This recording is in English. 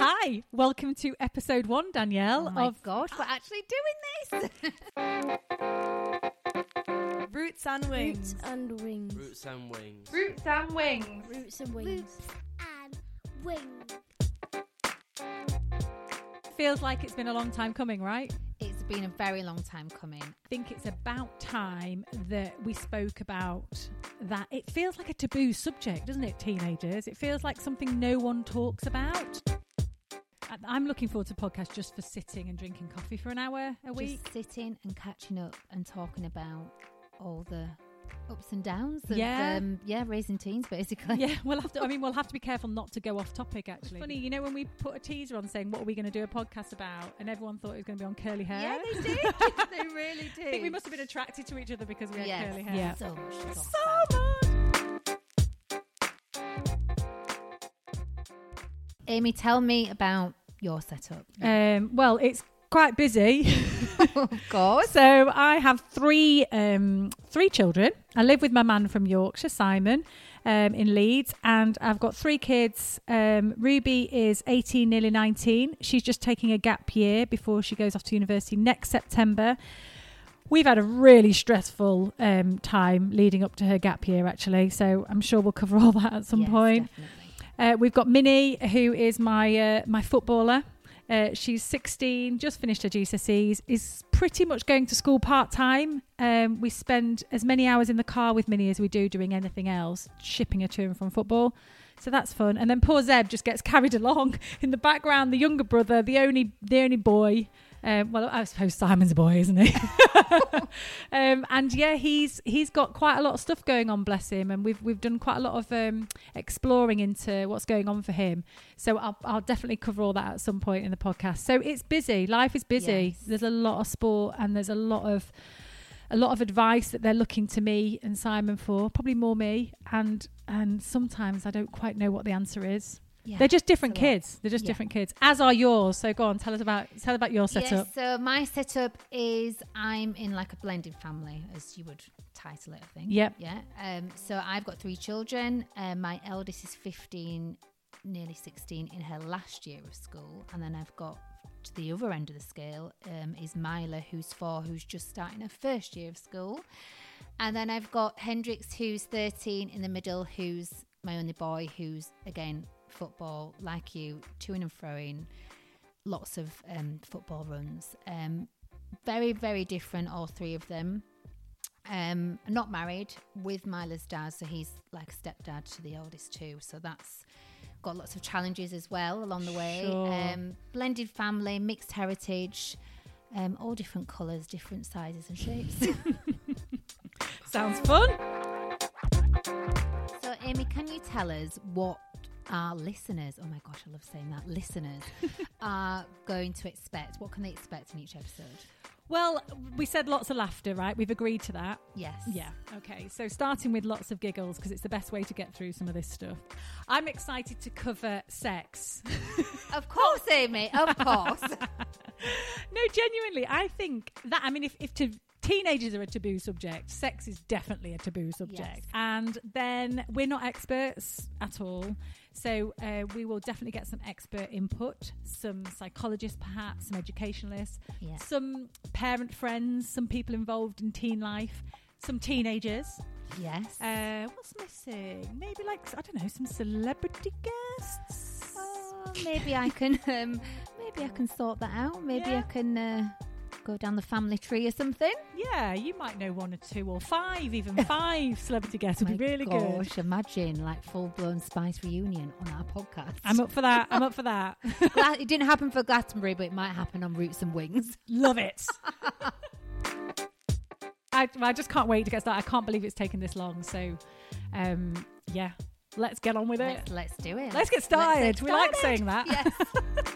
Hi, welcome to episode one, Danielle. Oh my of gosh, we're actually doing this. Roots and wings. Roots and wings. Roots and wings. Roots and wings. Roots and wings. and wings. feels like it's been a long time coming, right? it's been a very long time coming. I think it's about time that we spoke about that. It feels like a taboo subject, doesn't it, teenagers? It feels like something no one talks about. I- I'm looking forward to podcast just for sitting and drinking coffee for an hour a week. Just sitting and catching up and talking about all the ups and downs of Yeah. um, yeah, raising teens basically. Yeah, we'll have to. I mean, we'll have to be careful not to go off topic. Actually, funny, you know, when we put a teaser on saying what are we going to do a podcast about, and everyone thought it was going to be on curly hair. Yeah, they did. they really did. I think we must have been attracted to each other because we had yes, curly hair. Yeah, so much. so much. Amy, tell me about your setup. Um, well, it's quite busy. of course. so I have three um, three children. I live with my man from Yorkshire, Simon, um, in Leeds, and I've got three kids. Um, Ruby is eighteen, nearly nineteen. She's just taking a gap year before she goes off to university next September. We've had a really stressful um, time leading up to her gap year, actually. So I'm sure we'll cover all that at some Yes, point. definitely. Uh, we've got Minnie, who is my uh, my footballer. Uh, she's 16, just finished her GCSEs, is pretty much going to school part time. Um, we spend as many hours in the car with Minnie as we do doing anything else, shipping her to and from football. So that's fun. And then poor Zeb just gets carried along in the background. The younger brother, the only the only boy. Um, well, I suppose Simon's a boy, isn't he? um, and yeah, he's he's got quite a lot of stuff going on, bless him. And we've we've done quite a lot of um, exploring into what's going on for him. So I'll I'll definitely cover all that at some point in the podcast. So it's busy. Life is busy. Yes. There's a lot of sport and there's a lot of a lot of advice that they're looking to me and Simon for, probably more me. And and sometimes I don't quite know what the answer is. Yeah, They're just different it's a lot. kids. They're just Yeah. different kids. As are yours. So go on, tell us about tell about your setup. Yes, so my setup is I'm in like a blended family, as you would title it, I think. Yep. Yeah. Um, so I've got three children. Um, my eldest is 15, nearly 16 in her last year of school. And then I've got to the other end of the scale um, is Mila, who's four, who's just starting her first year of school. And then I've got Hendrix, who's 13 in the middle, who's my only boy, who's again football, like you, to and throwing, lots of um, football runs. Um, very, very different, all three of them. Um, not married with Mila's dad, so he's like a stepdad to the oldest two. So that's got lots of challenges as well along the way. Sure. Um, blended family, mixed heritage, um, all different colours, different sizes and shapes. Sounds fun. so, Amy, can you tell us what our listeners, oh my gosh, I love saying that, listeners, are going to expect? What can they expect in each episode? Well, we said lots of laughter, right? We've agreed to that. Yes. Yeah. Okay. So starting with lots of giggles because it's the best way to get through some of this stuff. I'm excited to cover sex. Of course, Amy, of course. no, genuinely, I think that. I mean, if if to, teenagers are a taboo subject, sex is definitely a taboo subject. Yes. And then we're not experts at all, so uh, we will definitely get some expert input, some psychologists, perhaps, some educationalists, Yes. some parent friends, some people involved in teen life, some teenagers. Yes. Uh, what's missing? Maybe like I don't know, some celebrity guests. Oh, maybe I can um, maybe I can sort that out. Maybe Yeah. I can uh, go down the family tree or something. Yeah, you might know one or two or five, even five celebrity guests would be really good. gosh, imagine like full blown Spice reunion on our podcast. I'm up for that. I'm up for that. It didn't happen for Glastonbury, but it might happen on Roots and Wings. Love it. I, I just can't wait to get started. I can't believe it's taken this long. So, um, yeah, let's get on with it. Let's, let's do it. Let's get started. we like saying that. Yes.